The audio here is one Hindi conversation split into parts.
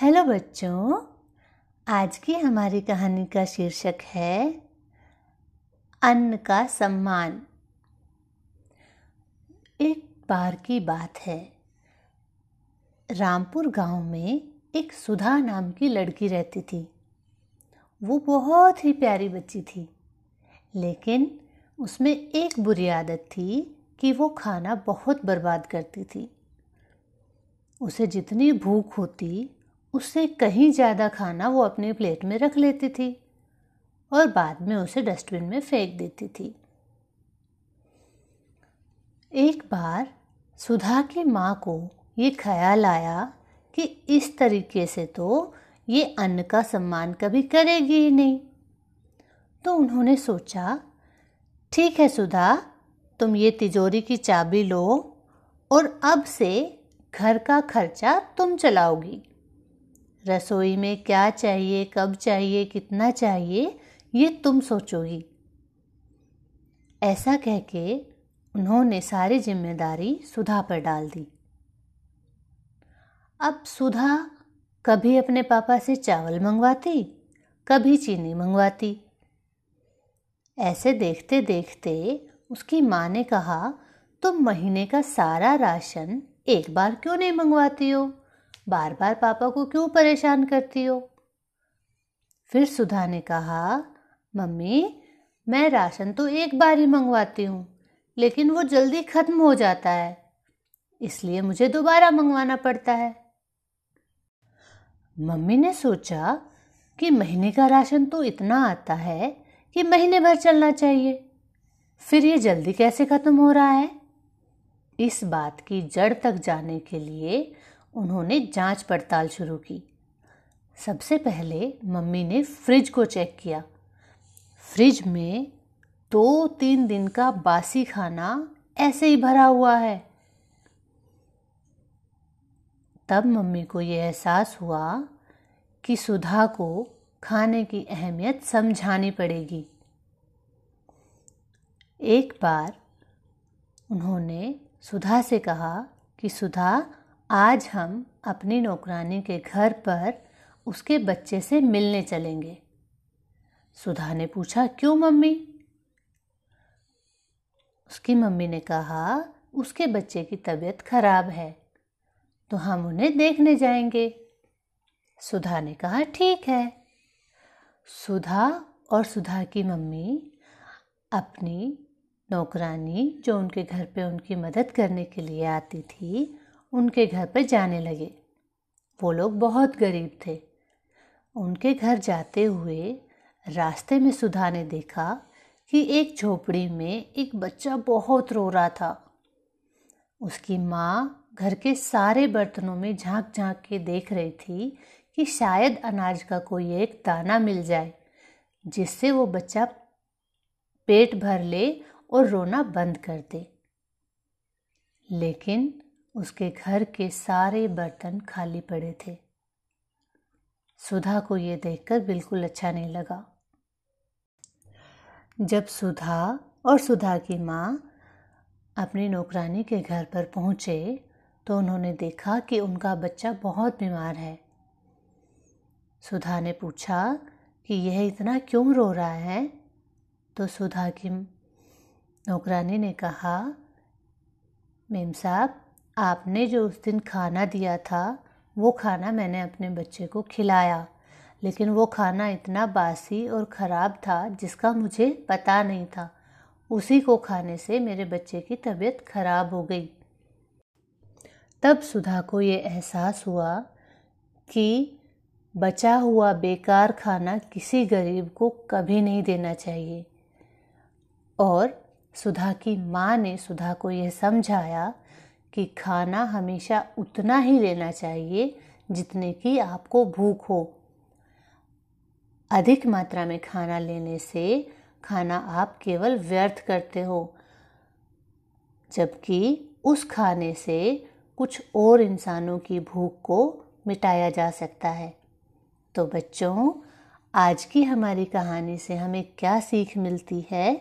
हेलो बच्चों, आज की हमारी कहानी का शीर्षक है, अन्न का सम्मान। एक बार की बात है। रामपुर गाँव में एक सुधा नाम की लड़की रहती थी। वो बहुत ही प्यारी बच्ची थी, लेकिन उसमें एक बुरी आदत थी कि वो खाना बहुत बर्बाद करती थी। उसे जितनी भूख होती उससे कहीं ज़्यादा खाना वो अपनी प्लेट में रख लेती थी और बाद में उसे डस्टबिन में फेंक देती थी। एक बार सुधा की माँ को ये ख्याल आया कि इस तरीके से तो ये अन्न का सम्मान कभी करेगी ही नहीं। तो उन्होंने सोचा, ठीक है सुधा, तुम ये तिजोरी की चाबी लो और अब से घर का खर्चा तुम चलाओगी। रसोई में क्या चाहिए, कब चाहिए, कितना चाहिए, ये तुम सोचोगी। ऐसा कह के उन्होंने सारी ज़िम्मेदारी सुधा पर डाल दी। अब सुधा कभी अपने पापा से चावल मंगवाती, कभी चीनी मंगवाती। ऐसे देखते देखते उसकी माँ ने कहा, तुम महीने का सारा राशन एक बार क्यों नहीं मंगवाती हो? बार बार पापा को क्यों परेशान करती हो? फिर सुधा ने कहा, मम्मी, मैं राशन तो एक बार ही मंगवाती हूँ, लेकिन वो जल्दी ख़त्म हो जाता है, इसलिए मुझे दोबारा मंगवाना पड़ता है। मम्मी ने सोचा कि महीने का राशन तो इतना आता है कि महीने भर चलना चाहिए। फिर ये जल्दी कैसे ख़त्म हो रहा है? इस बात की जड़ तक जाने के लिए उन्होंने जाँच पड़ताल शुरू की। सबसे पहले मम्मी ने फ्रिज को चेक किया। फ्रिज में दो तीन दिन का बासी खाना ऐसे ही भरा हुआ है। तब मम्मी को यह एहसास हुआ कि सुधा को खाने की अहमियत समझानी पड़ेगी। एक बार उन्होंने सुधा से कहा कि सुधा आज हम अपनी नौकरानी के घर पर उसके बच्चे से मिलने चलेंगे। सुधा ने पूछा, क्यों मम्मी? उसकी मम्मी ने कहा, उसके बच्चे की तबीयत खराब है तो हम उन्हें देखने जाएँगे। सुधा ने कहा, ठीक है। सुधा और सुधा की मम्मी अपनी नौकरानी जो उनके घर पे उनकी मदद करने के लिए आती थी उनके घर पर जाने लगे। वो लोग बहुत गरीब थे। उनके घर जाते हुए रास्ते में सुधा ने देखा कि एक झोपड़ी में एक बच्चा बहुत रो रहा था। उसकी माँ घर के सारे बर्तनों में झाँक झाँक के देख रही थी कि शायद अनाज का कोई एक दाना मिल जाए, जिससे वो बच्चा पेट भर ले और रोना बंद कर दे। लेकिन उसके घर के सारे बर्तन खाली पड़े थे। सुधा को ये देखकर बिल्कुल अच्छा नहीं लगा। जब सुधा और सुधा की माँ अपनी नौकरानी के घर पर पहुँचे तो उन्होंने देखा कि उनका बच्चा बहुत बीमार है। सुधा ने पूछा कि यह इतना क्यों रो रहा है? तो सुधा की नौकरानी ने कहा, मेम साहब आपने जो उस दिन खाना दिया था, वो खाना मैंने अपने बच्चे को खिलाया। लेकिन वो खाना इतना बासी और ख़राब था, जिसका मुझे पता नहीं था। उसी को खाने से मेरे बच्चे की तबीयत खराब हो गई। तब सुधा को ये एहसास हुआ कि बचा हुआ बेकार खाना किसी गरीब को कभी नहीं देना चाहिए। और सुधा की माँ ने सुधा को यह समझाया कि खाना हमेशा उतना ही लेना चाहिए जितने की आपको भूख हो। अधिक मात्रा में खाना लेने से खाना आप केवल व्यर्थ करते हो, जबकि उस खाने से कुछ और इंसानों की भूख को मिटाया जा सकता है। तो बच्चों, आज की हमारी कहानी से हमें क्या सीख मिलती है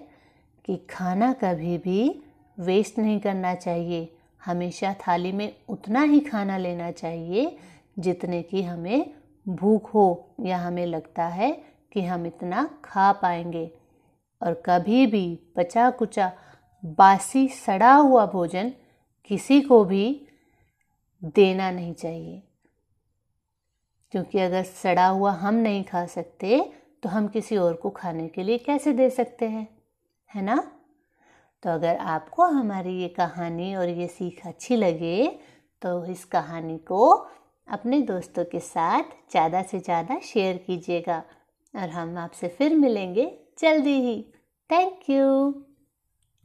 कि खाना कभी भी वेस्ट नहीं करना चाहिए। हमेशा थाली में उतना ही खाना लेना चाहिए जितने की हमें भूख हो या हमें लगता है कि हम इतना खा पाएँगे। और कभी भी बचा कुचा बासी, सड़ा हुआ भोजन किसी को भी देना नहीं चाहिए। क्योंकि अगर सड़ा हुआ हम नहीं खा सकते तो हम किसी और को खाने के लिए कैसे दे सकते हैं? है ना? तो अगर आपको हमारी ये कहानी और ये सीख अच्छी लगे तो इस कहानी को अपने दोस्तों के साथ ज़्यादा से ज़्यादा शेयर कीजिएगा। और हम आपसे फिर मिलेंगे जल्दी ही। Thank you.